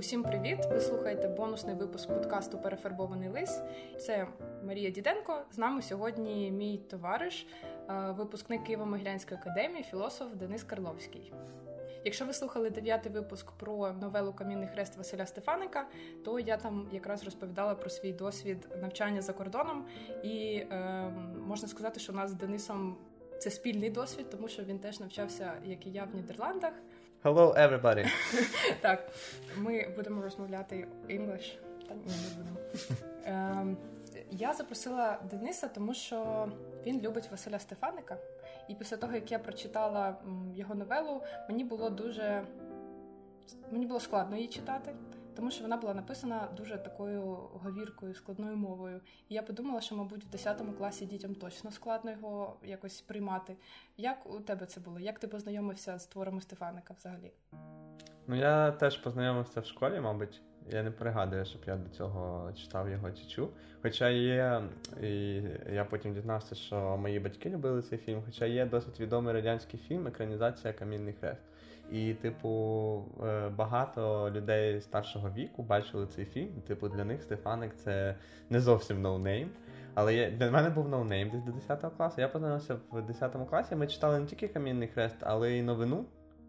Усім привіт! Ви слухаєте бонусний випуск подкасту Перефарбований лис. Це Марія Діденко. З нами сьогодні мій товариш, е, випускник Києво-Могилянської академії, філософ Денис Карловський. Якщо ви слухали дев'ятий випуск про новелу Камінний хрест Василя Стефаника, то я там якраз розповідала про свій досвід навчання за кордоном, і е, можна сказати, що у нас з Денисом це спільний досвід, тому що він теж навчався, як і я, в Нідерландах. Hello, everybody! Так, ми будемо розмовляти English. Та ні, не будемо. Ем, я запросила Дениса, тому що він любить Василя Стефаника. І після того, як я прочитала його новелу, мені було дуже мені було складно її читати тому що вона була написана дуже такою говіркою, складною мовою. І я подумала, що, мабуть, в 10 класі дітям точно складно його якось приймати. Як у тебе це було? Як ти познайомився з творами Стефаника взагалі? Ну, я теж познайомився в школі, мабуть. Я не пригадую, щоб я до цього читав його чи чув. Хоча є, і я потім дізнався, що мої батьки любили цей фільм, хоча є досить відомий радянський фільм Екранізація Камінний хрест. І, типу, е, багато людей старшого віку бачили цей фільм. Типу, для них Стефаник це не зовсім ноунейм. Але я, для мене був ноунейм десь до 10 класу. Я познайомився в 10 класі. Ми читали не тільки Камінний хрест, але й новину.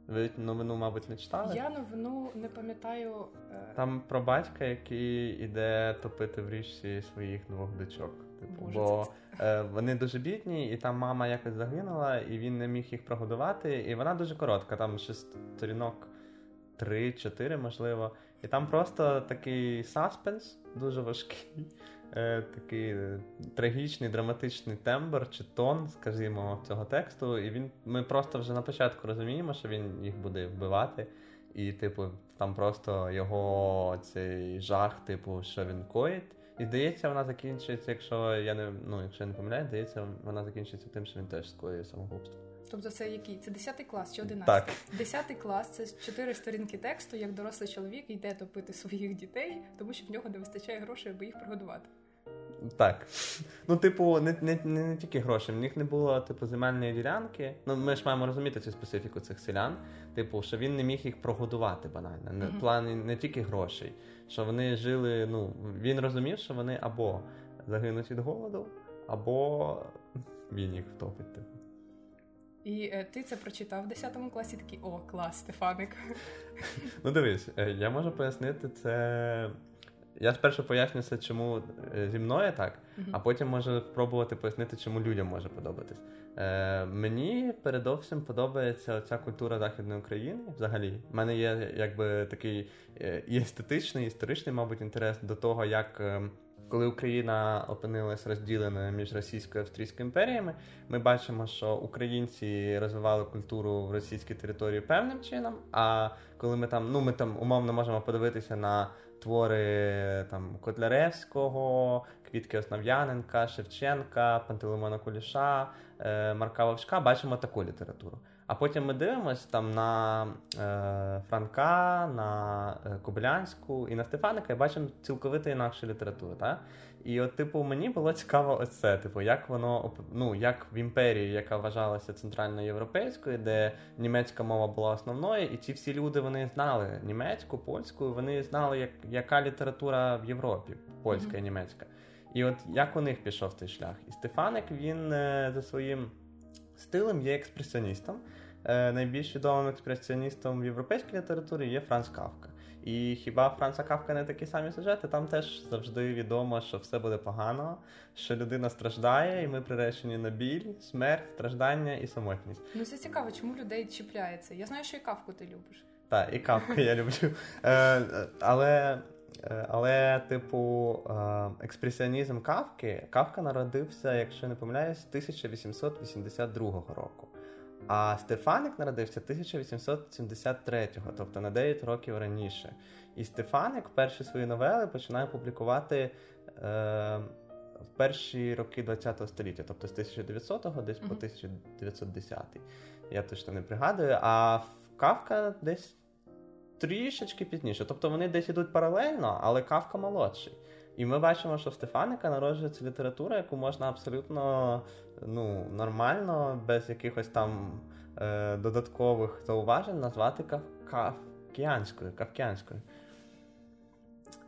Ви новину, мабуть, не читали? Я новину не пам'ятаю. Е, Там про батька, який іде топити в річці своїх двох дочок. Типу, Боже, бо е, вони дуже бідні, і там мама якось загинула, і він не міг їх прогодувати. І вона дуже коротка, там ще сторінок 3-4, можливо. І там просто такий саспенс, дуже важкий, е, такий е, трагічний, драматичний тембр чи тон, скажімо, цього тексту. І він ми просто вже на початку розуміємо, що він їх буде вбивати. І, типу, там просто його цей жах, типу, що він коїть. І здається, вона закінчується, якщо я не ну, якщо я не помиляю, здається, вона закінчується тим, що він теж скоює самогубство. Тобто це який? Це 10 клас чи 11? Так. 10 клас це чотири сторінки тексту, як дорослий чоловік йде топити своїх дітей, тому що в нього не вистачає грошей, аби їх прогодувати. Так. Ну, типу, не не, не, не тільки гроші, в них не було типу земельної ділянки. Ну, ми ж маємо розуміти цю специфіку цих селян. Типу, що він не міг їх прогодувати банально. Не, mm-hmm. плані не тільки грошей. Що вони жили. Ну, він розумів, що вони або загинуть від голоду, або він їх втопить. Типу. І е, ти це прочитав в 10 класі такий о, клас, Стефаник. Ну, дивись, е, я можу пояснити це я спершу поясню це, чому е, зі мною так, uh-huh. а потім можу спробувати пояснити, чому людям може подобатись. Е, Мені передовсім подобається ця культура Західної України взагалі. У мене є якби такий е, і естетичний, і історичний, мабуть, інтерес до того, як. Е, коли Україна опинилась розділеною між Російською і Австрійською імперіями, ми бачимо, що українці розвивали культуру в російській території певним чином. А коли ми там, ну ми там умовно можемо подивитися на твори там Котляревського, Квітки Основ'яненка, Шевченка, Пантелеймона Куліша, е, Марка Вовчка, бачимо таку літературу. А потім ми дивимося там на е, Франка, на е, Кобилянську і на Стефаника і бачимо цілковито інакшу літературу. Так? І от, типу, мені було цікаво ось це, типу, як воно ну, як в імперії, яка вважалася центральноєвропейською, де німецька мова була основною, і ці всі люди вони знали німецьку, польську, вони знали, як, яка література в Європі, польська і німецька. І от як у них пішов цей шлях? І Стефаник він е, за своїм стилем є експресіоністом. Е, найбільш відомим експресіоністом в європейській літературі є Франц Кавка. І хіба Франца Кавка не такі самі сюжети? Там теж завжди відомо, що все буде погано, що людина страждає, і ми приречені на біль, смерть, страждання і самотність. Ну це цікаво, чому людей чіпляється. Я знаю, що і кавку ти любиш. Так, і кавку я люблю. Е, але, але, типу, експресіонізм кавки Кавка народився, якщо не помиляюсь, 1882 року. А Стефаник народився 1873-го, тобто на 9 років раніше. І Стефаник перші свої новели починає публікувати е, в перші роки ХХ століття, тобто з 1900-го десь mm-hmm. по 1910 Я точно не пригадую. А Кавка десь трішечки пізніше. Тобто вони десь ідуть паралельно, але Кавка молодший. І ми бачимо, що в Стефаника народжується література, яку можна абсолютно ну, нормально, без якихось там е, додаткових зауважень назвати кав- кавкіанською. кавкіанською.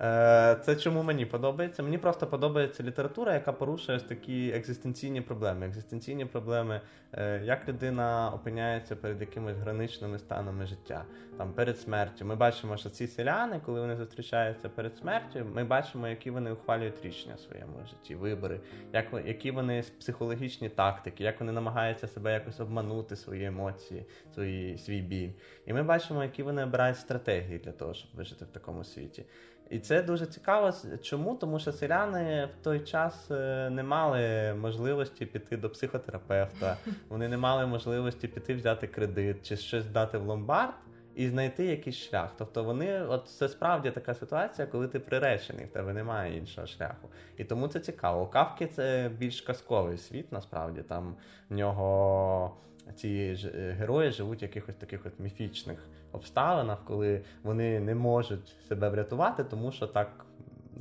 Е, це чому мені подобається? Мені просто подобається література, яка порушує такі екзистенційні проблеми. Екзистенційні проблеми, е, як людина опиняється перед якимись граничними станами життя, там перед смертю. Ми бачимо, що ці селяни, коли вони зустрічаються перед смертю, ми бачимо, які вони ухвалюють рішення в своєму житті, вибори, як які вони психологічні тактики, як вони намагаються себе якось обманути свої емоції, свої свій біль. І ми бачимо, які вони обирають стратегії для того, щоб вижити в такому світі. І це дуже цікаво. Чому? Тому що селяни в той час е, не мали можливості піти до психотерапевта, вони не мали можливості піти взяти кредит чи щось дати в ломбард і знайти якийсь шлях. Тобто вони, от це справді така ситуація, коли ти приречений, в тебе немає іншого шляху. І тому це цікаво. У Кавки це більш казковий світ, насправді там в нього ці е, герої живуть в якихось таких от міфічних обставинах, коли вони не можуть себе врятувати, тому що так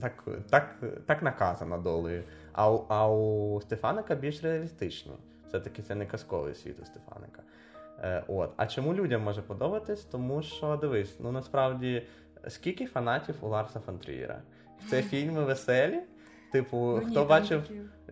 так, так, так наказано долею. А, а у Стефаника більш реалістичні. Все-таки це не казковий світ у Стефаника. Е, от. А чому людям може подобатись? Тому що дивись, ну насправді скільки фанатів у Ларса Фонтрієра? Це фільми веселі. Типу, ну, хто ні, бачив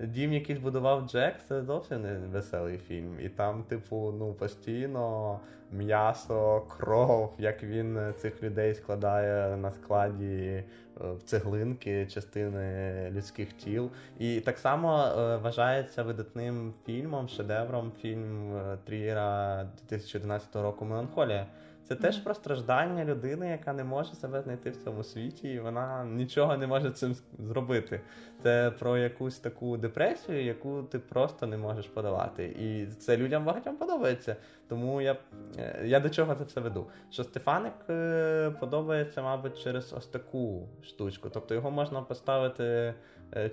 дім, який збудував Джек, це зовсім не веселий фільм. І там, типу, ну постійно м'ясо, кров, як він цих людей складає на складі е, в цеглинки, частини людських тіл. І так само е, вважається видатним фільмом, шедевром фільм е, Трієра 2011 року Меланхолія. Це теж про страждання людини, яка не може себе знайти в цьому світі, і вона нічого не може цим зробити. Це про якусь таку депресію, яку ти просто не можеш подолати. І це людям багатьом подобається. Тому я е, я до чого це все веду? Що Стефаник е, подобається, мабуть, через ось таку штучку. Тобто його можна поставити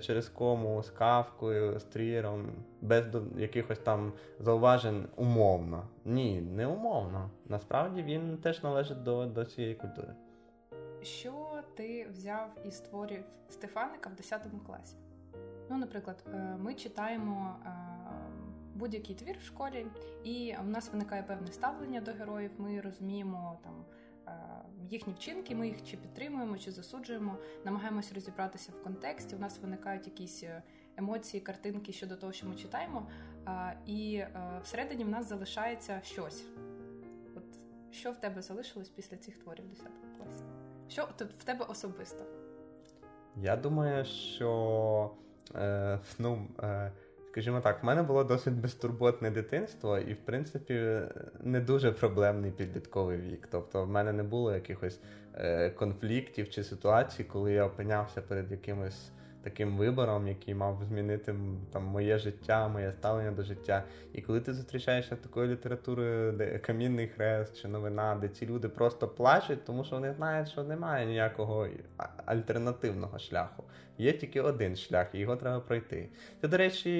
через кому з кавкою, з трієром, без якихось там зауважень умовно. Ні, не умовно. Насправді він теж належить до, до цієї культури. Що ти взяв із творів Стефаника в 10 класі? Ну, наприклад, ми читаємо будь-який твір в школі, і в нас виникає певне ставлення до героїв. Ми розуміємо там їхні вчинки, ми їх чи підтримуємо, чи засуджуємо, намагаємося розібратися в контексті. У нас виникають якісь е, емоції, картинки щодо того, що ми читаємо. І е, всередині в нас залишається щось. От що в тебе залишилось після цих творів 10 класі? Що в тебе особисто? Я думаю, що е, ну, е, Скажімо так, в мене було досить безтурботне дитинство, і, в принципі, не дуже проблемний підлітковий вік. Тобто, в мене не було якихось е, конфліктів чи ситуацій, коли я опинявся перед якимось таким вибором, який мав змінити там моє життя, моє ставлення до життя. І коли ти зустрічаєшся такою літературою, де камінний хрест чи новина, де ці люди просто плачуть, тому що вони знають, що немає ніякого альтернативного шляху. Є тільки один шлях, і його треба пройти. Це, до речі,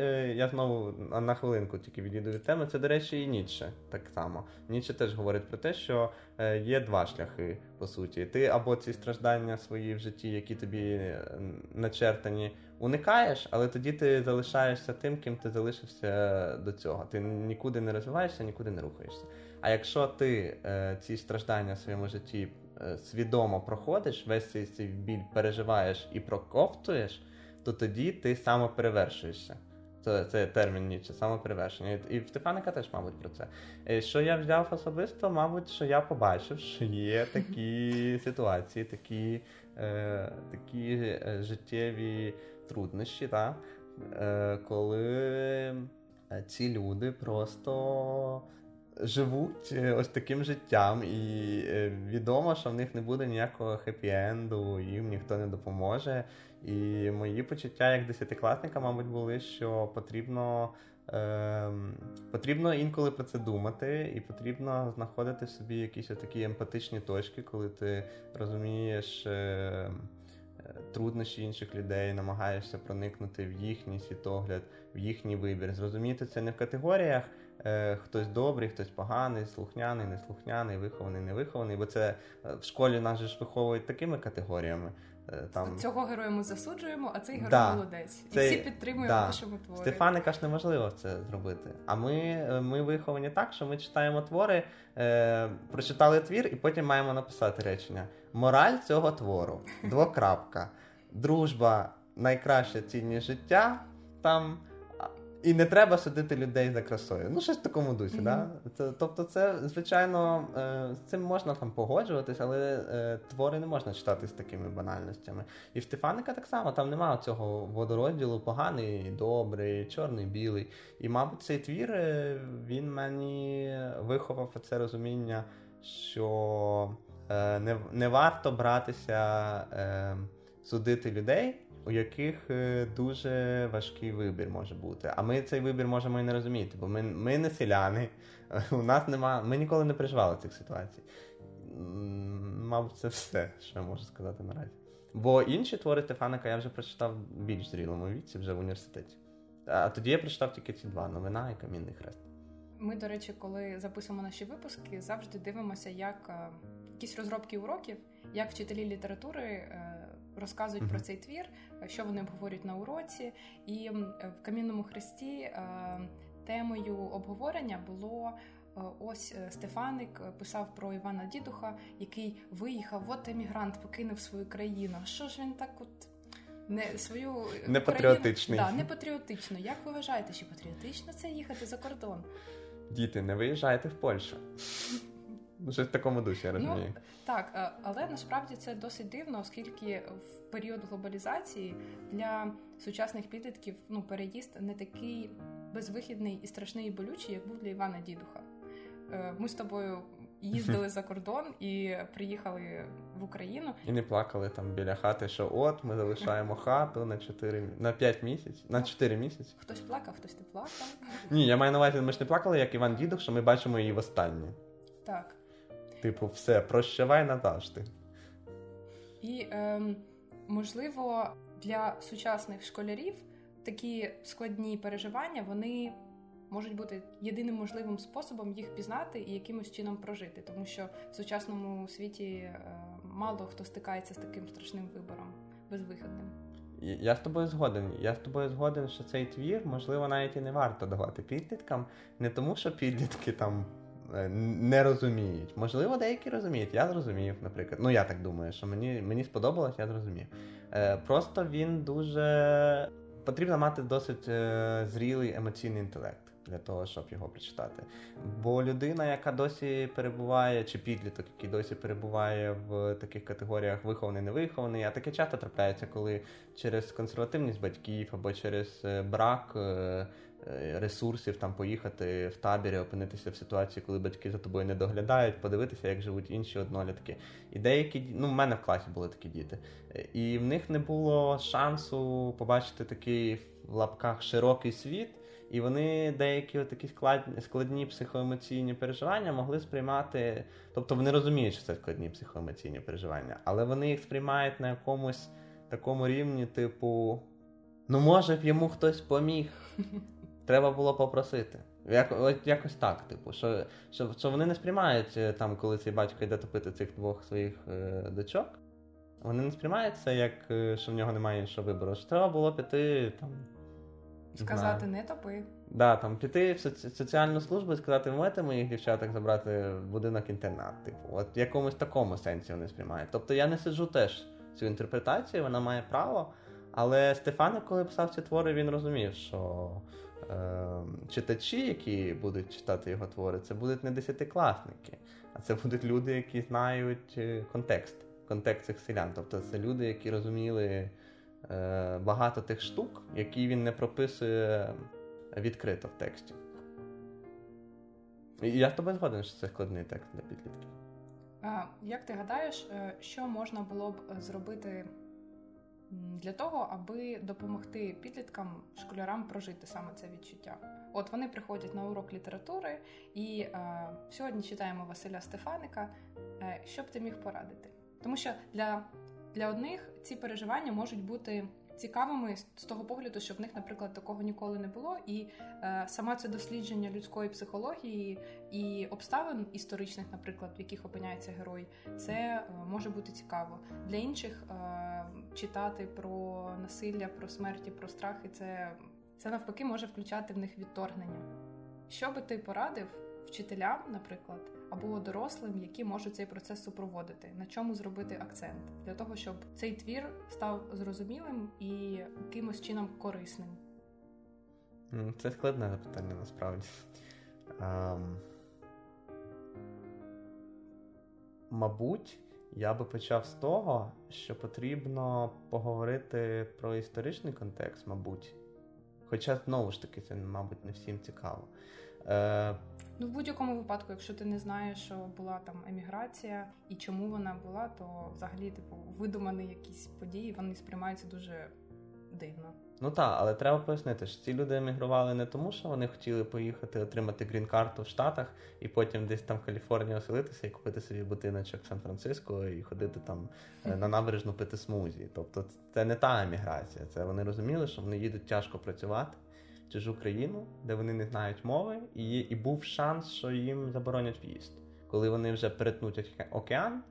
е, я знову на хвилинку тільки відійду від теми. Це, до речі, і Ніцше так само. Ніцше теж говорить про те, що е, є два шляхи, по суті. Ти або ці страждання свої в житті, які тобі е, начертані, уникаєш, але тоді ти залишаєшся тим, ким ти залишився до цього. Ти нікуди не розвиваєшся, нікуди не рухаєшся. А якщо ти ці страждання в своєму житті свідомо проходиш, весь цей, цей біль переживаєш і проковтуєш, то тоді ти самоперевершуєшся. Це це термін Ніче, самоперевершення. І в Стефаника теж, мабуть, про це. Е, що я взяв особисто, мабуть, що я побачив, що є такі ситуації, такі е, такі е, життєві труднощі, та, е, коли ці люди просто живуть е, ось таким життям, і е, відомо, що в них не буде ніякого хеппі-енду, їм ніхто не допоможе. І мої почуття як десятикласника, мабуть, були, що потрібно. Е, потрібно інколи про це думати, і потрібно знаходити в собі якісь такі емпатичні точки, коли ти розумієш е, труднощі інших людей, намагаєшся проникнути в їхній світогляд, в їхній вибір. Зрозуміти це не в категоріях хтось добрий, хтось поганий, слухняний, неслухняний, вихований, невихований. Бо це е, в школі нас ж виховують такими категоріями. Е, там... Цього героя ми засуджуємо, а цей герой да. молодець. І Цей... всі підтримуємо, да. пишемо твори. Стефаника ж неможливо це зробити. А ми е, ми виховані так, що ми читаємо твори, е, прочитали твір, і потім маємо написати речення. Мораль цього твору. Двокрапка. Дружба найкраща цінність життя. Там і не треба судити людей за красою. Ну, щось в такому дусі. Mm-hmm. да? Це, Тобто, це, звичайно, е, з цим можна там погоджуватись, але е, твори не можна читати з такими банальностями. І в Стефаника так само, там немає цього водорозділу поганий, добрий, чорний, білий. І, мабуть, цей твір е, він мені виховав це розуміння, що е, не, не варто братися е, судити людей у яких е, дуже важкий вибір може бути. А ми цей вибір можемо і не розуміти, бо ми ми не селяни, у нас нема, ми ніколи не переживали цих ситуацій. Мабуть, це все, що я можу сказати наразі. Бо інші твори Стефаника я вже прочитав в більш зрілому віці, вже в університеті. А тоді я прочитав тільки ці два новина і камінний хрест. Ми, до речі, коли записуємо наші випуски, завжди дивимося, як е, якісь розробки уроків, як вчителі літератури е, розказують mm-hmm. про цей твір, що вони обговорюють на уроці. І в камінному хресті е, темою обговорення було. Е, ось е, Стефаник писав про Івана Дідуха, який виїхав, от емігрант, покинув свою країну. Що ж він так от не свою не патріотичний. Да, не патріотично. Як ви вважаєте, чи патріотично це їхати за кордон? Діти, не виїжджайте в Польщу. Ну, щось в такому дусі, я розумію. Ну, Так, е, але насправді це досить дивно, оскільки в період глобалізації для сучасних підлітків ну, переїзд не такий безвихідний і страшний і болючий, як був для Івана Дідуха. Е, ми з тобою їздили за кордон і приїхали в Україну. І не плакали там біля хати, що от ми залишаємо хату на 4, на 5 місяців, на 4 місяці. Хтось плакав, хтось не плакав. Ні, я маю на увазі, ми ж не плакали, як Іван Дідух, що ми бачимо її востаннє. Так. Типу, все, прощавай назавжди. І, е, можливо, для сучасних школярів такі складні переживання вони можуть бути єдиним можливим способом їх пізнати і якимось чином прожити, тому що в сучасному світі е, мало хто стикається з таким страшним вибором, безвиходним. Я з тобою згоден. Я з тобою згоден, що цей твір, можливо, навіть і не варто давати підліткам, не тому, що підлітки там не розуміють. Можливо, деякі розуміють. Я зрозумів, наприклад. Ну, я так думаю, що мені мені сподобалось, я зрозумів. Е, Просто він дуже потрібно мати досить е, зрілий емоційний інтелект для того, щоб його прочитати. Бо людина, яка досі перебуває, чи підліток, який досі перебуває в таких категоріях вихований, невихований, а таке часто трапляється, коли через консервативність батьків або через е, брак. Е, ресурсів там поїхати в табірі, опинитися в ситуації, коли батьки за тобою не доглядають, подивитися, як живуть інші однолітки. І деякі ну, в мене в класі були такі діти, і в них не було шансу побачити такий в лапках широкий світ. І вони деякі такі складні, складні психоемоційні переживання могли сприймати, тобто вони розуміють, що це складні психоемоційні переживання, але вони їх сприймають на якомусь такому рівні, типу, ну може б йому хтось поміг. Треба було попросити. Як, от Якось так, типу, що що, що вони не сприймають е, там, коли цей батько йде топити цих двох своїх е, дочок. Вони не сприймають це, як е, що в нього немає іншого вибору. Що треба було піти там. Сказати не топи. Да, там піти в соціальну службу і сказати, можете моїх дівчаток забрати в будинок інтернат. Типу, от в якомусь такому сенсі вони сприймають. Тобто я не сиджу теж цю інтерпретацію, вона має право. Але Стефаник, коли писав ці твори, він розумів, що читачі, які будуть читати його твори, це будуть не десятикласники, а це будуть люди, які знають е, контекст, контекст цих селян. Тобто це люди, які розуміли е, багато тих штук, які він не прописує відкрито в тексті. І я з тобою згоден, що це складний текст для підлітків. Як ти гадаєш, е, що можна було б зробити для того, аби допомогти підліткам, школярам прожити саме це відчуття. От вони приходять на урок літератури, і е, сьогодні читаємо Василя Стефаника. Е, що б ти міг порадити? Тому що для, для одних ці переживання можуть бути цікавими з того погляду, що в них, наприклад, такого ніколи не було, і е, саме це дослідження людської психології і обставин історичних, наприклад, в яких опиняється герой, це е, може бути цікаво для інших е, читати про насилля, про смерті, про страхи. Це, це навпаки може включати в них відторгнення. Що би ти порадив вчителям, наприклад, або дорослим, які можуть цей процес супроводити, на чому зробити акцент для того, щоб цей твір став зрозумілим і якимось чином корисним? Це складне запитання насправді. Um, мабуть, я би почав з того, що потрібно поговорити про історичний контекст, мабуть. Хоча, знову ж таки, це, мабуть, не всім цікаво. Е, Ну, в будь-якому випадку, якщо ти не знаєш, що була там еміграція і чому вона була, то взагалі, типу, видумані якісь події, вони сприймаються дуже дивно. Ну так, але треба пояснити, що ці люди емігрували не тому, що вони хотіли поїхати отримати грін-карту в Штатах і потім десь там в Каліфорнії оселитися і купити собі будиночок в Сан-Франциско і ходити там е, на набережну пити смузі. Тобто це не та еміграція. Це вони розуміли, що вони їдуть тяжко працювати чужу країну, де вони не знають мови, і і був шанс, що їм заборонять в'їзд. Коли вони вже перетнуть океан,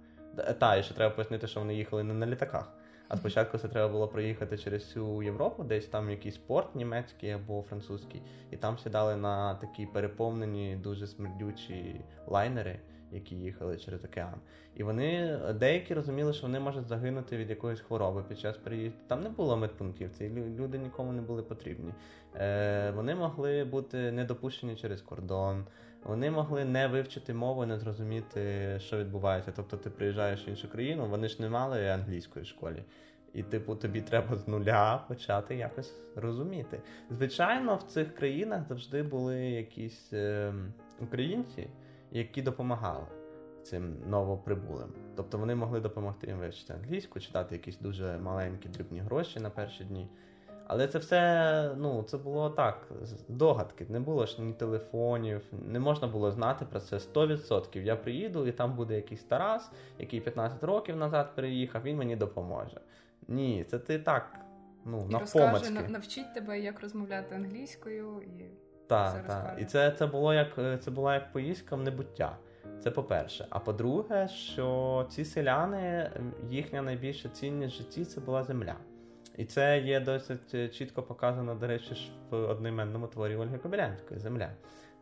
та і ще треба пояснити, що вони їхали не на літаках. А спочатку це треба було проїхати через всю Європу, десь там якийсь порт німецький або французький, і там сідали на такі переповнені, дуже смердючі лайнери, які їхали через океан. І вони деякі розуміли, що вони можуть загинути від якоїсь хвороби під час переїзду. Там не було медпунктів, ці люди нікому не були потрібні. Е, Вони могли бути недопущені через кордон. Вони могли не вивчити мову, не зрозуміти, що відбувається. Тобто, ти приїжджаєш в іншу країну, вони ж не мали англійської школі. І, типу, тобі треба з нуля почати якось розуміти. Звичайно, в цих країнах завжди були якісь е, українці, які допомагали цим новоприбулим. Тобто вони могли допомогти їм вивчити англійську, читати якісь дуже маленькі дрібні гроші на перші дні. Але це все ну, це було так, догадки. Не було ж ні телефонів, не можна було знати про це 100%. Я приїду, і там буде якийсь Тарас, який 15 років назад переїхав, він мені допоможе. Ні, це ти так. ну, І розкаже, навчить тебе, як розмовляти англійською і. Так, так. І це це було як це була як поїздка в небуття. Це по-перше. А по-друге, що ці селяни, їхня найбільша цінність в житті це була земля. І це є досить е, чітко показано, до речі, в одноіменному творі Ольги Кобилянської земля.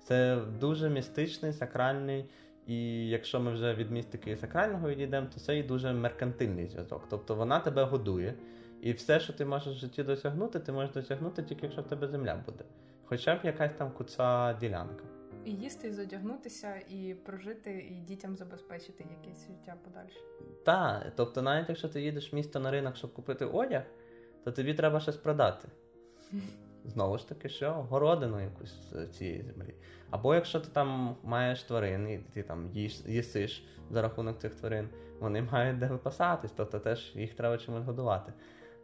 Це дуже містичний, сакральний, і якщо ми вже від містики і сакрального відійдемо, то це і дуже меркантильний зв'язок. Тобто вона тебе годує, і все, що ти можеш в житті досягнути, ти можеш досягнути тільки якщо в тебе земля буде. Хоча б якась там куца ділянка. І їсти, і задягнутися, і прожити, і дітям забезпечити якесь життя подальше. Так, тобто, навіть якщо ти їдеш в місто на ринок, щоб купити одяг, то тобі треба щось продати. Знову ж таки, що городину якусь цієї землі. Або якщо ти там маєш тварин, і ти там їш, їсиш за рахунок цих тварин, вони мають де випасатись, тобто теж їх треба чимось годувати.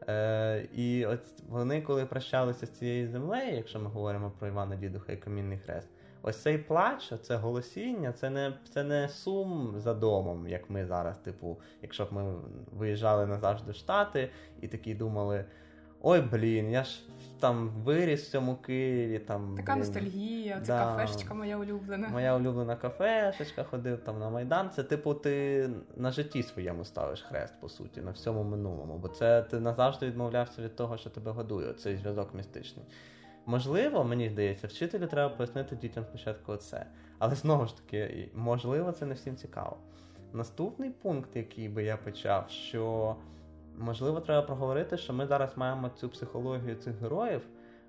Е, І от вони, коли прощалися з цією землею, якщо ми говоримо про Івана Дідуха і Камінний Хрест, ось цей плач, це голосіння, це не це не сум за домом, як ми зараз, типу, якщо б ми виїжджали назавжди в Штати і такі думали. Ой, блін, я ж там виріс в цьому Києві. там... Така блін, ностальгія, це да, кафешечка моя улюблена. Моя улюблена кафешечка, ходив там на Майдан. Це, типу, ти на житті своєму ставиш хрест, по суті, на всьому минулому. Бо це ти назавжди відмовлявся від того, що тебе годує, цей зв'язок містичний. Можливо, мені здається, вчителю треба пояснити дітям спочатку оце. Але знову ж таки, можливо, це не всім цікаво. Наступний пункт, який би я почав, що можливо треба проговорити, що ми зараз маємо цю психологію цих героїв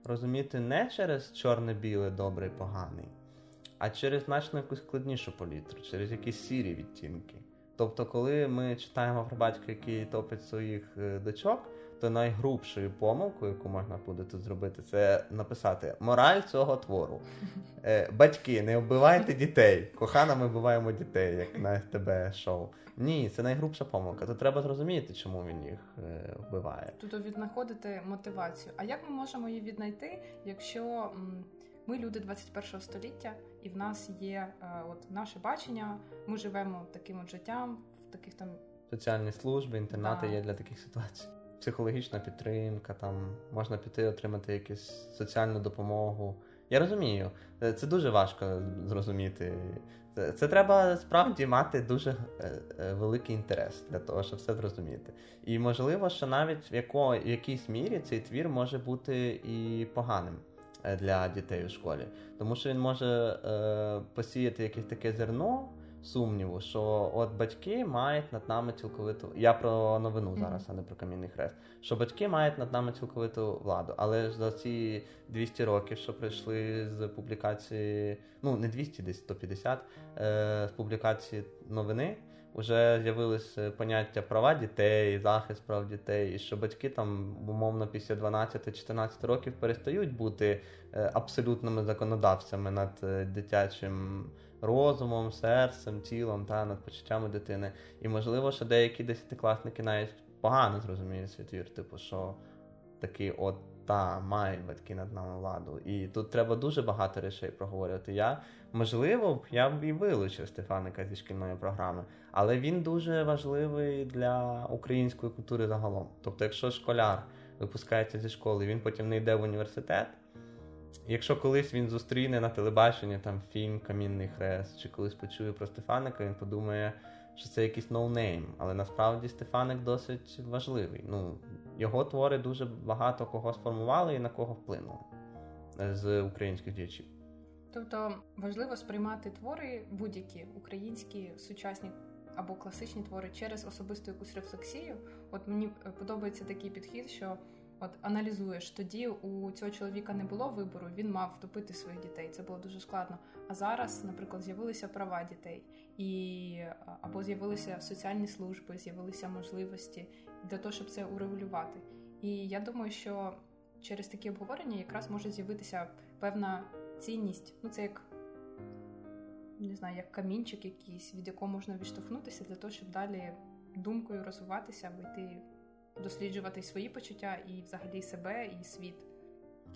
розуміти не через чорне-біле, добре поганий, а через значно якусь складнішу палітру, через якісь сірі відтінки. Тобто, коли ми читаємо про батька, який топить своїх е, дочок то найгрубшою помилкою, яку можна буде тут зробити, це написати мораль цього твору. Е, Батьки, не вбивайте дітей. Кохана, ми вбиваємо дітей, як на СТБ шоу. Ні, це найгрубша помилка. То треба зрозуміти, чому він їх е, вбиває. Тобто віднаходити мотивацію. А як ми можемо її віднайти, якщо ми люди 21 століття, і в нас є е, от наше бачення, ми живемо таким от життям в таких там соціальні служби, інтернати да. є для таких ситуацій. Психологічна підтримка, там можна піти отримати якусь соціальну допомогу. Я розумію, е, це дуже важко зрозуміти. Це, треба справді мати дуже е, е, великий інтерес для того, щоб все зрозуміти. І можливо, що навіть в, яко, якійсь мірі цей твір може бути і поганим для дітей у школі, тому що він може посіяти якесь таке зерно сумніву, що от батьки мають над нами цілковиту. Я про новину зараз, а не про камінний хрест. Що батьки мають над нами цілковиту владу. Але ж за ці 200 років, що прийшли з публікації, ну не 200, десь 150, е, з публікації новини. Вже з'явилися поняття права дітей, захист прав дітей, і що батьки там, умовно, після 12-14 років перестають бути е, абсолютними законодавцями над е, дитячим розумом, серцем, тілом та над почуттями дитини. І можливо, що деякі десятикласники навіть погано зрозуміють свій твір, типу, що такий от. Та мають батьки над нами владу. І тут треба дуже багато речей проговорювати. Я, можливо, я б і вилучив Стефаника зі шкільної програми, але він дуже важливий для української культури загалом. Тобто, якщо школяр випускається зі школи, він потім не йде в університет, Якщо колись він зустріне на телебаченні там фільм Камінний Хрест, чи колись почує про Стефаника, він подумає, що це якийсь ноунейм. Але насправді Стефаник досить важливий. Ну, Його твори дуже багато кого сформували і на кого вплинули з українських діячів. Тобто важливо сприймати твори будь-які українські, сучасні або класичні твори через особисту якусь рефлексію. От мені подобається такий підхід, що От аналізуєш, тоді у цього чоловіка не було вибору, він мав втопити своїх дітей. Це було дуже складно. А зараз, наприклад, з'явилися права дітей, і або з'явилися соціальні служби, з'явилися можливості для того, щоб це урегулювати. І я думаю, що через такі обговорення якраз може з'явитися певна цінність. Ну, це як не знаю, як камінчик якийсь, від якого можна відштовхнутися для того, щоб далі думкою розвиватися, або йти досліджувати свої почуття і взагалі себе і світ.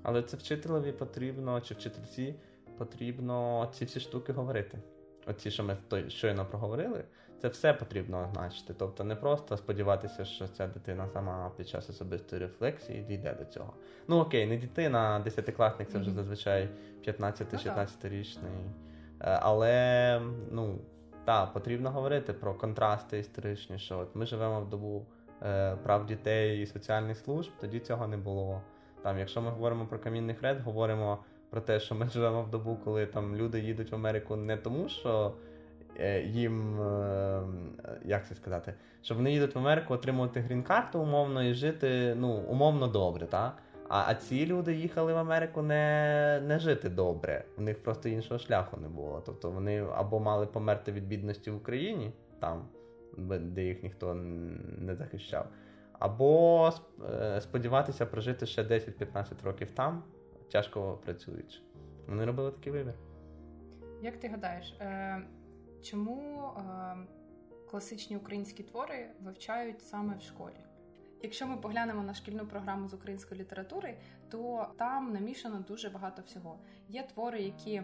Але це вчителеві потрібно, чи вчительці потрібно ці всі штуки говорити. Оці, що ми щойно проговорили, це все потрібно означити. Тобто не просто сподіватися, що ця дитина сама під час особистої рефлексії дійде до цього. Ну окей, не дитина, а десятикласник це вже зазвичай 15-16-річний. Ну, Але ну, так, потрібно говорити про контрасти історичні, що от ми живемо в добу Е, прав дітей і соціальних служб, тоді цього не було. Там, Якщо ми говоримо про камінний хрест, говоримо про те, що ми живемо в добу, коли там люди їдуть в Америку не тому, що е, їм, е, як це сказати, що вони їдуть в Америку отримувати грін-карту умовно і жити ну, умовно добре. так? А а ці люди їхали в Америку не не жити добре, у них просто іншого шляху не було. Тобто вони або мали померти від бідності в Україні там, де їх ніхто не захищав. Або е, сподіватися прожити ще 10-15 років там, тяжко працюючи. Вони робили такий вибір. Як ти гадаєш, е, чому е, класичні українські твори вивчають саме в школі? Якщо ми поглянемо на шкільну програму з української літератури, то там намішано дуже багато всього. Є твори, які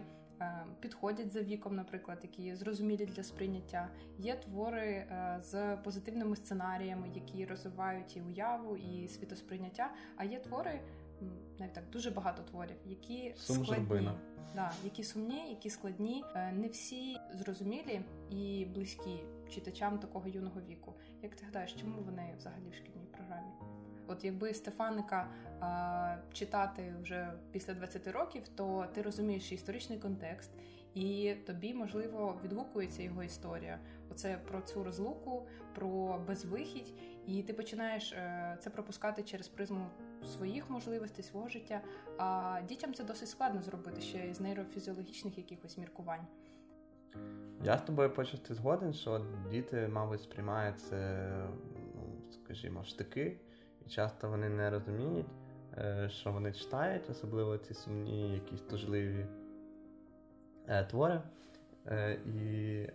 підходять за віком, наприклад, які зрозумілі для сприйняття. Є твори е, з позитивними сценаріями, які розвивають і уяву, і світосприйняття. А є твори, навіть так дуже багато творів, які Сум складні, да, які сумні, які складні, е, не всі зрозумілі і близькі читачам такого юного віку. Як ти гадаєш, чому вони взагалі в шкільній програмі? От якби Стефаника читати вже після 20 років, то ти розумієш історичний контекст, і тобі можливо відгукується його історія. Оце про цю розлуку, про безвихідь, і ти починаєш е, це пропускати через призму своїх можливостей, свого життя. А дітям це досить складно зробити ще з нейрофізіологічних якихось міркувань. Я з тобою почасти згоден, що діти, мабуть, сприймають це, ну, скажімо, штики. І часто вони не розуміють, що вони читають, особливо ці сумні, якісь тужливі е, твори. Е, і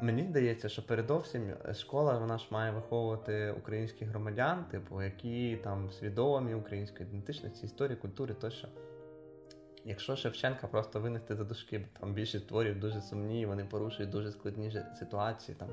мені здається, що передовсім школа вона ж має виховувати українських громадян, типу, які там свідомі української ідентичності, історії, культури тощо. Якщо Шевченка просто винести за дужки, бо там більшість творів дуже сумні, вони порушують дуже складні ситуації. там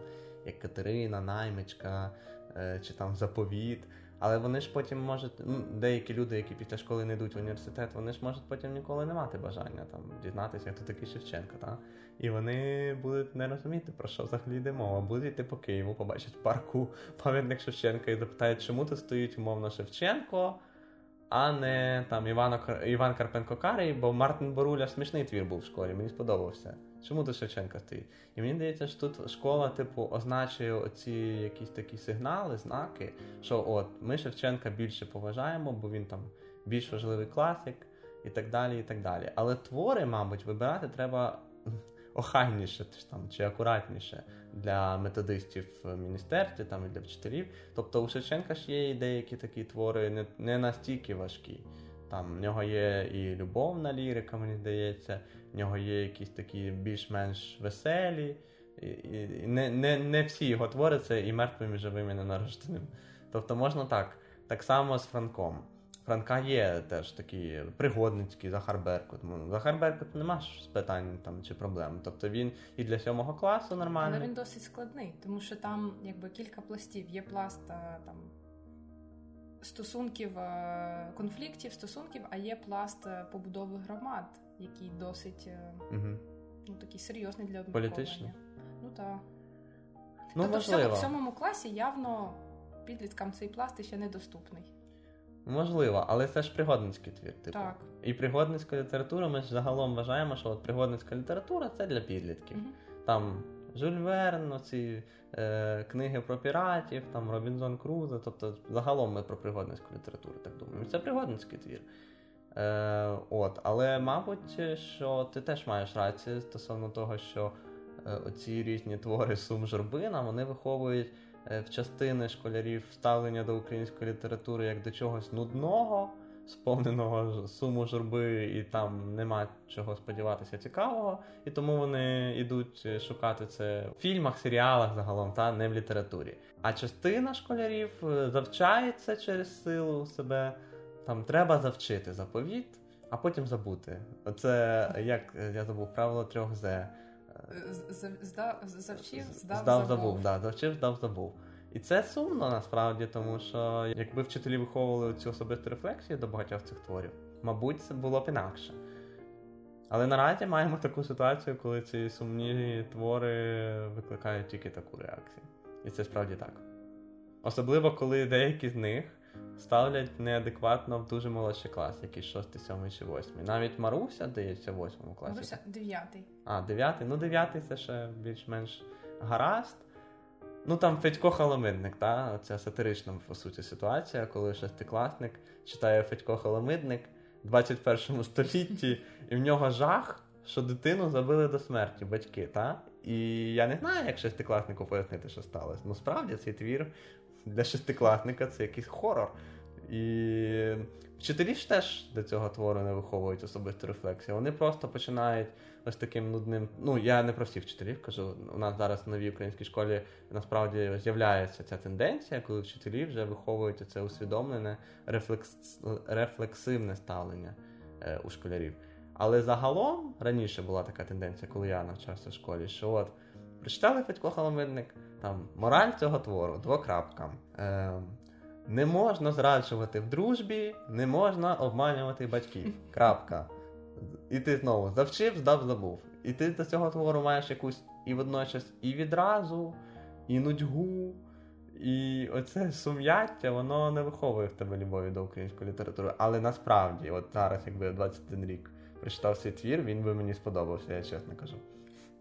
як Катерина, Наймичка е, чи там Заповіт. Але вони ж потім можуть, ну, деякі люди, які після школи не йдуть в університет, вони ж можуть потім ніколи не мати бажання там дізнатися, хто такий Шевченко. Та? І вони будуть не розуміти, про що взагалі йде мова. Будуть йти по Києву, побачать парку пам'ятник Шевченка і запитають, чому тут стоїть умовно Шевченко, а не там Івано, Іван Карпенко Карий, бо Мартин Боруля смішний твір був в школі, мені сподобався. Чому тут Шевченка стоїть? І мені здається, що тут школа, типу, означує оці якісь такі сигнали, знаки, що от ми Шевченка більше поважаємо, бо він там більш важливий класик і так далі. і так далі. Але твори, мабуть, вибирати треба охайніше там, чи акуратніше для методистів в міністерстві там, і для вчителів. Тобто у Шевченка ж є і деякі такі твори не, не настільки важкі. Там в нього є і любовна лірика, мені здається, в нього є якісь такі більш-менш веселі. І, і Не не, не всі його твори це і мертвим, і живим, і ненарожденим. Тобто можна так. Так само з Франком. Франка є теж такі пригодницькі, Захар Беркут. Захар Беркут нема ж питань там чи проблем. Тобто він і для сьомого класу нормальний. Але він досить складний, тому що там якби кілька пластів. Є пласт там стосунків, е, конфліктів, стосунків, а є пласт е, побудови громад, який досить угу. ну, такий серйозний для обмірковання. Політичний? Ну так. Ну, тобто можливо. в сьомому класі явно підліткам цей пласт ще недоступний. Можливо, але це ж пригодницький твір. Типу. Так. І пригодницька література, ми ж загалом вважаємо, що от пригодницька література це для підлітків. Угу. Там Жюль Верн, оці е, книги про піратів, там Робінзон Крузо. Тобто, загалом ми про пригодницьку літературу так думаємо. Це пригодницький твір. Е, от, Але, мабуть, що ти теж маєш рацію стосовно того, що е, оці різні твори Сум Жорбина, вони виховують. Е, в частини школярів ставлення до української літератури як до чогось нудного, сповненого суму журби, і там нема чого сподіватися цікавого. І тому вони йдуть шукати це в фільмах, серіалах загалом, та не в літературі. А частина школярів е, завчається через силу себе. Там треба завчити заповіт, а потім забути. Оце як я забув правило трьох З. Завчив, здав, здав забув. забув. Да, завчив, здав, забув. І це сумно насправді, тому що якби вчителі виховували цю особисту рефлексію до багатьох цих творів, мабуть, це було б інакше. Але наразі маємо таку ситуацію, коли ці сумні твори викликають тільки таку реакцію. І це справді так. Особливо, коли деякі з них ставлять неадекватно в дуже молодший клас, якийсь 6, 7 чи 8. Навіть Маруся, здається, в 8 класі. Маруся 9. А, 9. Ну, 9 це ще більш-менш гаразд. Ну там Федько Халамидник, та? Це сатирична, по суті, ситуація, коли шестикласник читає Федько Халамидник в 21 столітті, і в нього жах, що дитину забили до смерті батьки. та? І я не знаю, як шестикласнику пояснити, що сталося. Ну, справді цей твір для шестикласника це якийсь хорор. І вчителі ж теж до цього твору не виховують особисту рефлексію. Вони просто починають ось таким нудним. Ну, я не про всіх вчителів кажу. У нас зараз в новій українській школі насправді з'являється ця тенденція, коли вчителі вже виховують це усвідомлене рефлекс... рефлексивне ставлення е, у школярів. Але загалом раніше була така тенденція, коли я навчався в школі, що от прочитали Федько Холомидник, там мораль цього твору, двокрапка. Е, не можна зраджувати в дружбі, не можна обманювати батьків. Крапка. І ти знову завчив, здав, забув. І ти до цього твору маєш якусь і водночас і відразу, і нудьгу. І оце сум'яття, воно не виховує в тебе любові до української літератури. Але насправді, от зараз, якби я 21 рік прочитав цей твір, він би мені сподобався, я чесно кажу.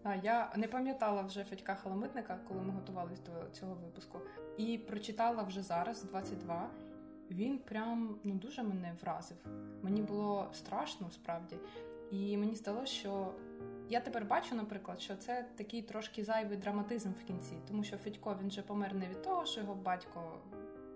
А я не пам'ятала вже Федька Халамитника, коли ми готувалися до цього випуску, і прочитала вже зараз, 22. Він прям ну дуже мене вразив. Мені було страшно справді, і мені здалося, що я тепер бачу, наприклад, що це такий трошки зайвий драматизм в кінці, тому що Федько він вже помер не від того, що його батько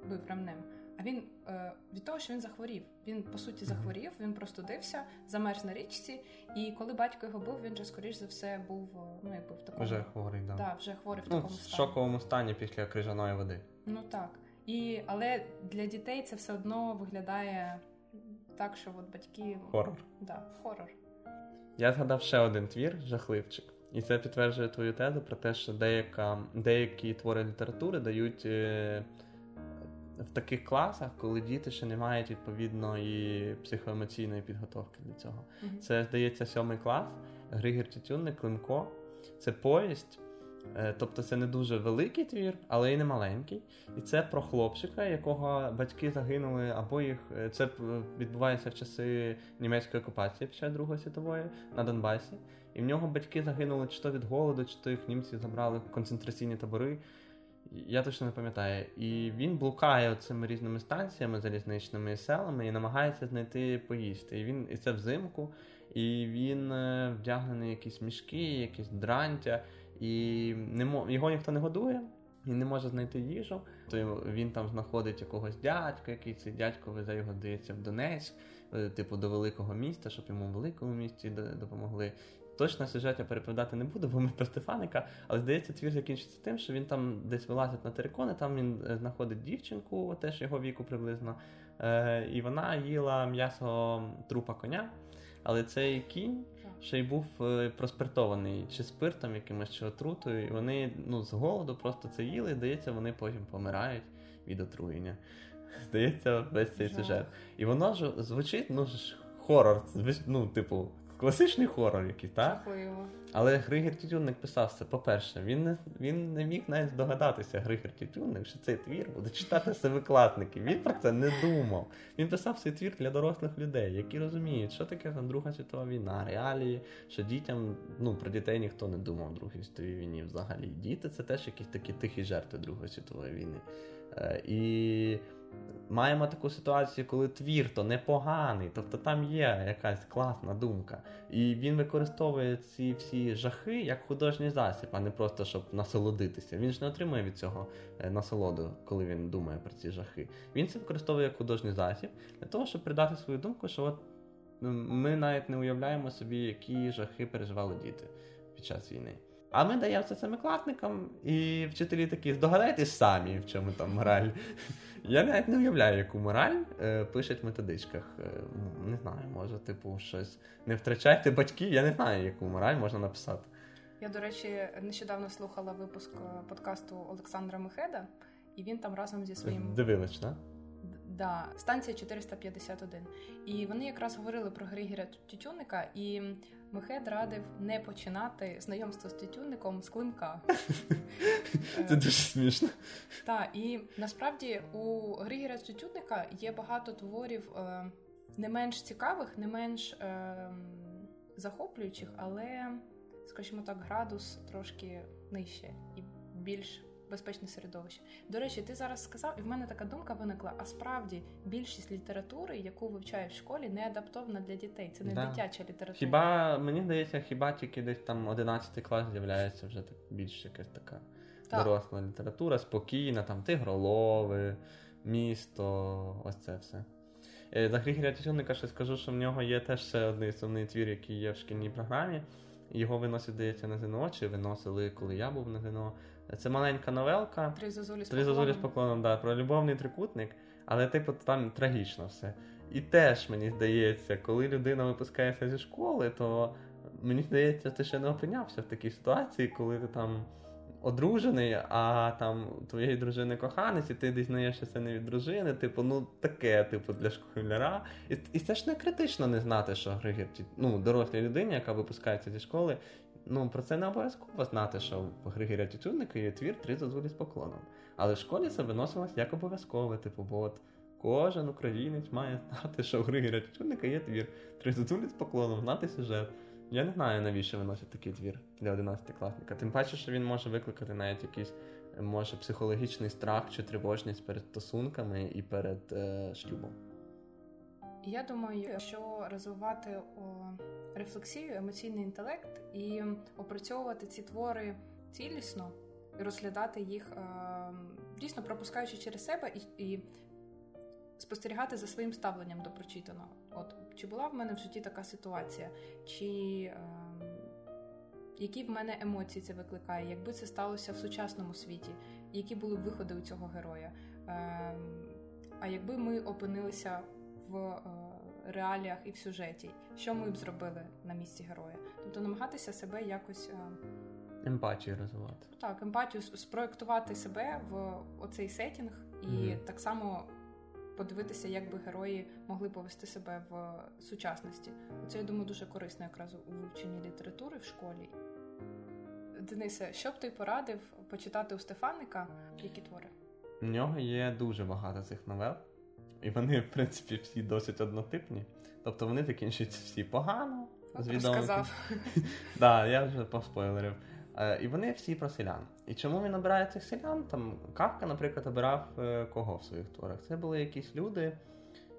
бив ремнем, а він е, від того, що він захворів. Він по суті захворів, він простудився, замерз на річці. І коли батько його бив, він же скоріш за все був е, ну якби в такому вже хворий, да. Да, вже хворий в ну, такому в шоковому стані після крижаної води. Ну так. І але для дітей це все одно виглядає так, що от батьки хорор. Да, хорор. Я згадав ще один твір, жахливчик. І це підтверджує твою тезу про те, що деяка, деякі твори літератури дають е, в таких класах, коли діти ще не мають відповідної психоемоційної підготовки для цього. Mm-hmm. Це, здається, сьомий клас, Григір Тютюнник, Климко. Це повість. Е, тобто це не дуже великий твір, але й не маленький. І це про хлопчика, якого батьки загинули, або їх е, це відбувається в часи німецької окупації під час Другої світової на Донбасі. І в нього батьки загинули чи то від голоду, чи то їх німці забрали в концентраційні табори. Я точно не пам'ятаю. І він блукає цими різними станціями, залізничними селами і намагається знайти поїсти. І він і це взимку, і він е, вдягнений якісь мішки, якісь дрантя, і не мо... його ніхто не годує. Він не може знайти їжу, то він там знаходить якогось дядька, який цей дядько везе його, здається, в Донецьк, е, типу до великого міста, щоб йому в великому місті допомогли. Точно сюжет я переповідати не буду, бо ми про Стефаника, але здається, твір закінчиться тим, що він там десь вилазить на терикони, там він е, знаходить дівчинку, теж його віку приблизно. Е, І вона їла м'ясо трупа коня. Але цей кінь ще й був е, проспиртований чи спиртом, якимось чи отрутою. І вони ну, з голоду просто це їли, і здається, вони потім помирають від отруєння. Здається, весь цей сюжет. І воно ж звучить, ну ж хорор, ну, типу, Класичний хорор якийсь, так? Жахливо. Але Григір Тютюнник писав це. По-перше, він не він не міг навіть здогадатися, Григір Тютюнник, що цей твір буде читати семикласники. Він про це не думав. Він писав цей твір для дорослих людей, які розуміють, що таке там Друга світова війна, реалії, що дітям, ну про дітей ніхто не думав в Другій світовій війні взагалі. Діти це теж якісь такі тихі жертви Другої світової війни. Е, І маємо таку ситуацію, коли твір то непоганий, тобто там є якась класна думка. І він використовує ці всі жахи як художній засіб, а не просто щоб насолодитися. Він ж не отримує від цього е, насолоду, коли він думає про ці жахи. Він це використовує як художній засіб для того, щоб придати свою думку, що от ми навіть не уявляємо собі, які жахи переживали діти під час війни. А ми даємо це семикласникам, і вчителі такі, здогадайтесь самі, в чому там мораль. Я навіть не уявляю, яку мораль е, пишуть в методичках. Е, не знаю, може, типу, щось. Не втрачайте батьків, я не знаю, яку мораль можна написати. Я, до речі, нещодавно слухала випуск е, подкасту Олександра Мехеда, і він там разом зі своїм. Дивились, так? Да, станція 451. І вони якраз говорили про Григоря Тютюнника, і Мехед радив не починати знайомство з тютюнником з клинка. Це дуже смішно. Так, і насправді у Григоря Тютюнника є багато творів е, не менш цікавих, не менш е, захоплюючих, але, скажімо так, градус трошки нижче і більш безпечне середовище. До речі, ти зараз сказав, і в мене така думка виникла: а справді більшість літератури, яку вивчають в школі, не адаптована для дітей. Це не да. дитяча література. Хіба мені здається, хіба тільки десь там 11 клас з'являється вже так більш якась така так. доросла література, спокійна, там тигролови, місто, ось це все. Е, за Григорія Тютюнника ще скажу, що в нього є теж ще один основний твір, який є в шкільній програмі. Його виносять, здається, на ЗНО, чи виносили, коли я був на ЗНО. Це маленька новелка. Три зозулі з Три зозулі з поклоном, да, про любовний трикутник, але типу там трагічно все. І теж мені здається, коли людина випускається зі школи, то мені здається, ти ще не опинявся в такій ситуації, коли ти там одружений, а там твоєї дружини коханець, і ти дізнаєшся це не від дружини, типу, ну таке, типу, для школяра. І і це ж не критично не знати, що Григір, ну, дорослій людині, яка випускається зі школи, ну про це не обов'язково знати, що в Григорія Тютюнника є твір три зозулі з поклоном. Але в школі це виносилось як обов'язкове, типу, бо от кожен українець має знати, що в Григорія Тютюнника є твір три зозулі з поклоном, знати сюжет. Я не знаю, навіщо виносять такий твір для 11 класника. Тим паче, що він може викликати навіть якийсь може психологічний страх чи тривожність перед стосунками і перед е, шлюбом. Я думаю, що розвивати рефлексію, емоційний інтелект і опрацьовувати ці твори цілісно і розглядати їх е, дійсно пропускаючи через себе і, і спостерігати за своїм ставленням до прочитаного. От чи була в мене в житті така ситуація, чи е, які в мене емоції це викликає, якби це сталося в сучасному світі, які були б виходи у цього героя? Е, а якби ми опинилися в е, реаліях і в сюжеті, що ми б зробили на місці героя. Тобто намагатися себе якось е, емпатію розвивати. Так, емпатію спроектувати себе в оцей сетінг і mm-hmm. так само подивитися, як би герої могли повести себе в сучасності. Це я думаю дуже корисно якраз у вивченні літератури в школі. Денисе, що б ти порадив почитати у Стефаника які твори? У нього є дуже багато цих новел, і вони, в принципі, всі досить однотипні. Тобто вони закінчуються всі погано. Сказав. Так, я вже поспойлерив. Е, і вони всі про селян. І чому він обирає цих селян? Там Кавка, наприклад, обирав е, кого в своїх творах? Це були якісь люди,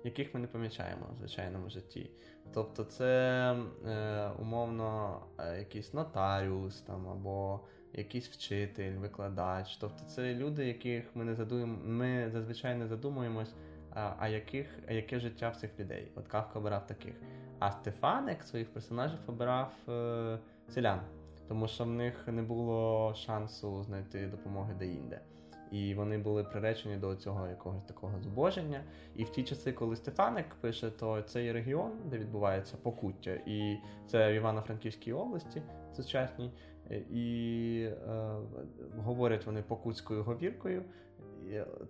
яких ми не помічаємо в звичайному житті. Тобто, це е, умовно е, якийсь нотаріус там або якийсь вчитель, викладач. Тобто це люди, яких ми не задуємо, ми зазвичай не задумуємось, а, яких, а яке життя в цих людей. От Кавка обирав таких. А Стефаник своїх персонажів обирав е, селян, тому що в них не було шансу знайти допомоги де-інде. І вони були приречені до цього якогось такого зубоження. І в ті часи, коли Стефаник пише, то цей регіон, де відбувається покуття, і це в Івано-Франківській області сучасній, і е, говорять вони покутською говіркою.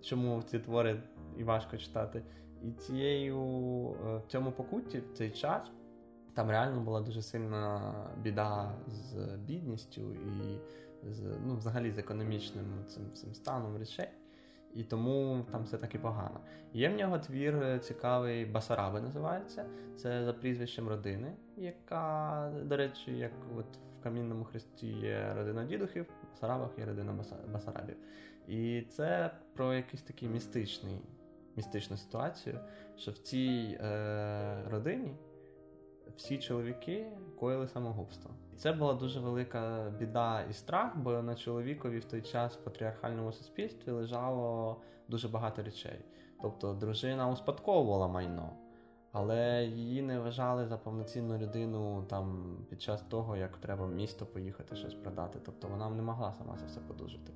Чому ці твори і важко читати? І цією е, в цьому покутті в цей час там реально була дуже сильна біда з бідністю і з ну, взагалі з економічним цим цим станом речей. І тому там все таки погано. Є в нього твір цікавий Басараби називається. Це за прізвищем родини, яка, до речі, як от в Камінному Хресті є родина дідухів, в Басарабах є родина Басарабів. І це про якийсь такий містичний, містичну ситуацію, що в цій е, родині всі чоловіки коїли самогубство. І це була дуже велика біда і страх, бо на чоловікові в той час в патріархальному суспільстві лежало дуже багато речей. Тобто дружина успадковувала майно, але її не вважали за повноцінну людину там під час того, як треба місто поїхати щось продати. Тобто вона не могла сама це все подужити.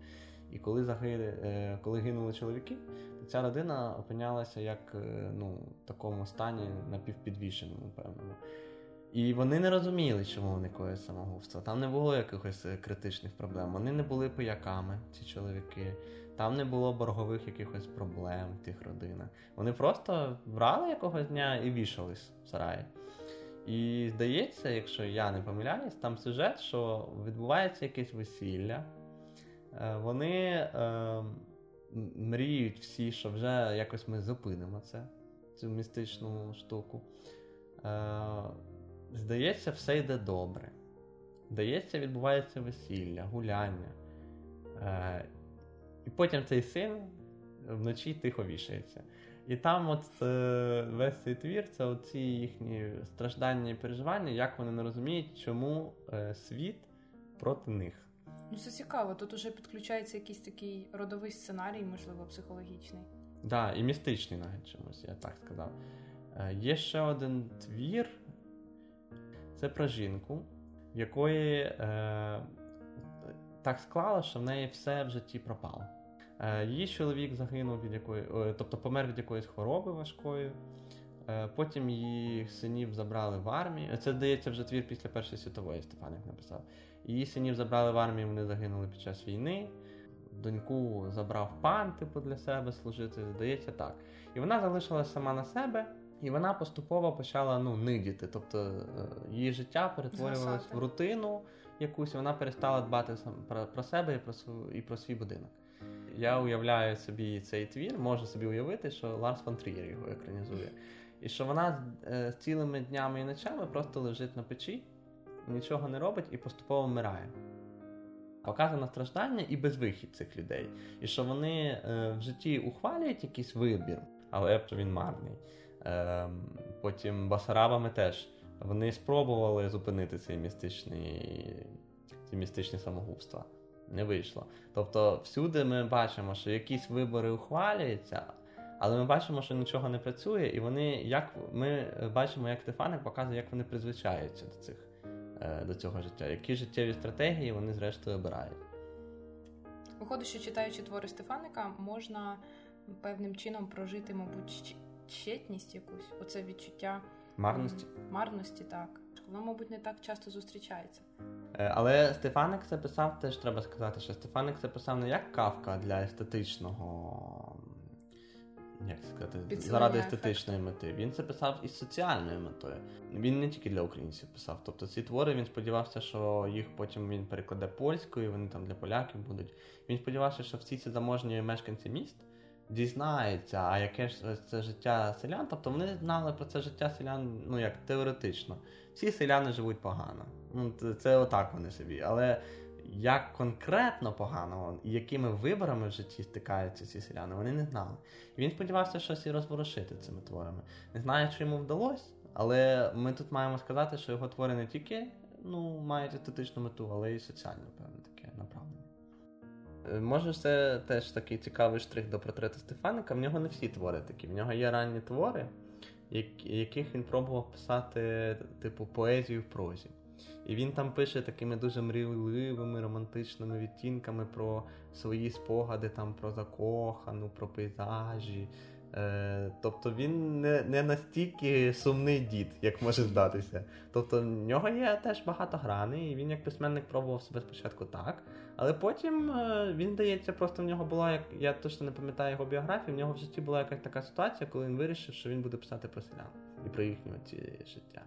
І коли загинули, е, коли гинули чоловіки, то ця родина опинялася як е, ну, в такому стані напівпідвішеному, певному. І вони не розуміли, чому вони коїть самогубство. Там не було якихось е, критичних проблем. Вони не були пияками, ці чоловіки. Там не було боргових якихось проблем в тих родинах. Вони просто брали якогось дня і вішались в сараї. І здається, якщо я не помиляюсь, там сюжет, що відбувається якесь весілля. Е, вони е, мріють всі, що вже якось ми зупинимо це, цю містичну штуку. Е, Здається, все йде добре. Здається, відбувається весілля, гуляння. І потім цей син вночі тихо вішається. І там от весь цей твір це оці їхні страждання і переживання, як вони не розуміють, чому світ проти них. Ну, це цікаво. Тут уже підключається якийсь такий родовий сценарій, можливо, психологічний. Так, да, і містичний навіть чомусь, я так сказав. Е, Є ще один твір. Це про жінку, в якої е, так склало, що в неї все в житті пропало. Е, Її чоловік загинув від якої, тобто помер від якоїсь хвороби важкої. Е, потім її синів забрали в армію. Це здається вже твір після Першої світової Стефаник написав. Її синів забрали в армію, вони загинули під час війни. Доньку забрав пан, типу, для себе служити, здається, так. І вона залишилася сама на себе, і вона поступово почала ну, нидіти. Тобто е, її життя перетворювалося в рутину якусь, і вона перестала дбати про, про себе і про, і про свій будинок. Я уявляю собі цей твір, можу собі уявити, що Ларс фон Трієр його екранізує. І що вона е, цілими днями і ночами просто лежить на печі нічого не робить і поступово вмирає. Показано страждання і безвихід цих людей. І що вони е, в житті ухвалюють якийсь вибір, але він марний. Е, потім Басарабами теж вони спробували зупинити цей містичний, ці містичні самогубства. Не вийшло. Тобто, всюди ми бачимо, що якісь вибори ухвалюються, але ми бачимо, що нічого не працює, і вони як ми бачимо, як Стефаник показує, як вони призвичаються до цих до цього життя. Які життєві стратегії вони зрештою обирають? Виходить, що читаючи твори Стефаника, можна певним чином прожити, мабуть, тщетність якусь, оце відчуття марності. Марності, так. Воно, мабуть, не так часто зустрічається. Е, але Стефаник це писав, теж треба сказати, що Стефаник це писав не як кавка для естетичного. Як сказати, заради естетичної мети. Він це писав із соціальною метою. Він не тільки для українців писав. Тобто ці твори він сподівався, що їх потім він перекладе польською, вони там для поляків будуть. Він сподівався, що всі ці заможні мешканці міст дізнаються, а яке ж це життя селян. Тобто вони знали про це життя селян, ну як теоретично. Всі селяни живуть погано. Ну, це, це отак вони собі. Але як конкретно погано і якими виборами в житті стикаються ці селяни, вони не знали. І він сподівався щось і розворушити цими творами. Не знаю, чи йому вдалося, але ми тут маємо сказати, що його твори не тільки ну, мають естетичну мету, але й соціальне, певне, таке направлення. Е, Може, це теж такий цікавий штрих до портрету Стефаника. В нього не всі твори такі. В нього є ранні твори, яких він пробував писати, типу, поезію в прозі. І він там пише такими дуже мрійливими, романтичними відтінками про свої спогади, там про закохану, про пейзажі. Е, тобто він не, не настільки сумний дід, як може здатися. Тобто в нього є теж багато грани, і він як письменник пробував себе спочатку так. Але потім е, він здається, просто в нього була як я точно не пам'ятаю його біографію. В нього в житті була якась така ситуація, коли він вирішив, що він буде писати про селян і про їхнє життя.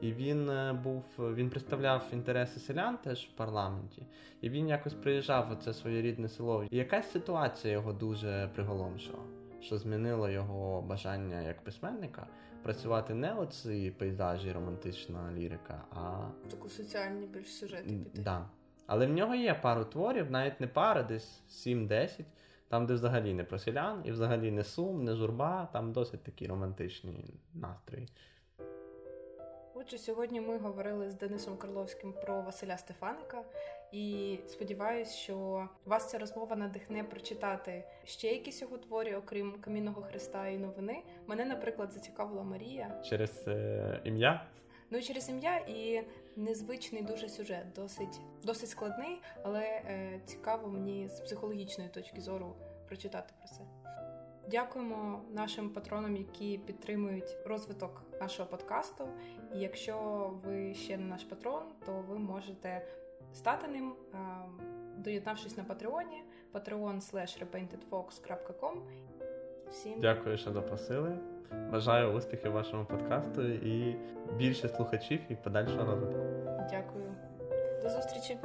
І він е, був, він представляв інтереси селян теж в парламенті, і він якось приїжджав в це своє рідне село. І якась ситуація його дуже приголомшила, що змінило його бажання як письменника працювати не оці пейзажі, романтична лірика, а Таку соціальні більш сюжети піти. Да. Але в нього є пару творів, навіть не пара, десь 7-10, там, де взагалі не про селян, і взагалі не сум, не журба, там досить такі романтичні настрої. Отже, сьогодні ми говорили з Денисом Карловським про Василя Стефаника, і сподіваюсь, що вас ця розмова надихне прочитати ще якісь його твори, окрім Камінного Христа і новини. Мене, наприклад, зацікавила Марія. Через е, ім'я. Ну через ім'я і незвичний дуже сюжет, досить досить складний, але е, цікаво мені з психологічної точки зору прочитати про це. Дякуємо нашим патронам, які підтримують розвиток нашого подкасту. І якщо ви ще не наш патрон, то ви можете стати ним, доєднавшись на Патреоні patreon.repaintedfox.com. Всім Дякую, що запросили. Бажаю успіхів вашому подкасту і більше слухачів і подальшого розвитку. дякую. До зустрічі!